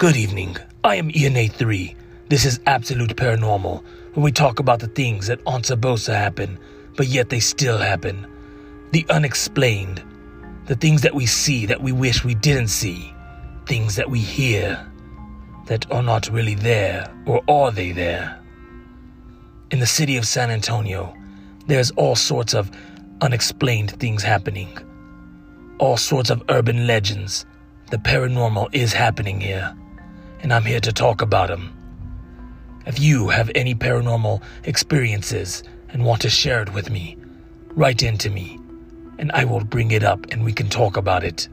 Good evening. I am ENA3. This is Absolute Paranormal, where we talk about the things that aren't supposed to happen, but yet they still happen. The unexplained. The things that we see that we wish we didn't see. Things that we hear that are not really there, or are they there? In the city of San Antonio, there's all sorts of unexplained things happening. All sorts of urban legends. The paranormal is happening here, and I'm here to talk about them. If you have any paranormal experiences and want to share it with me, write in to me, and I will bring it up and we can talk about it.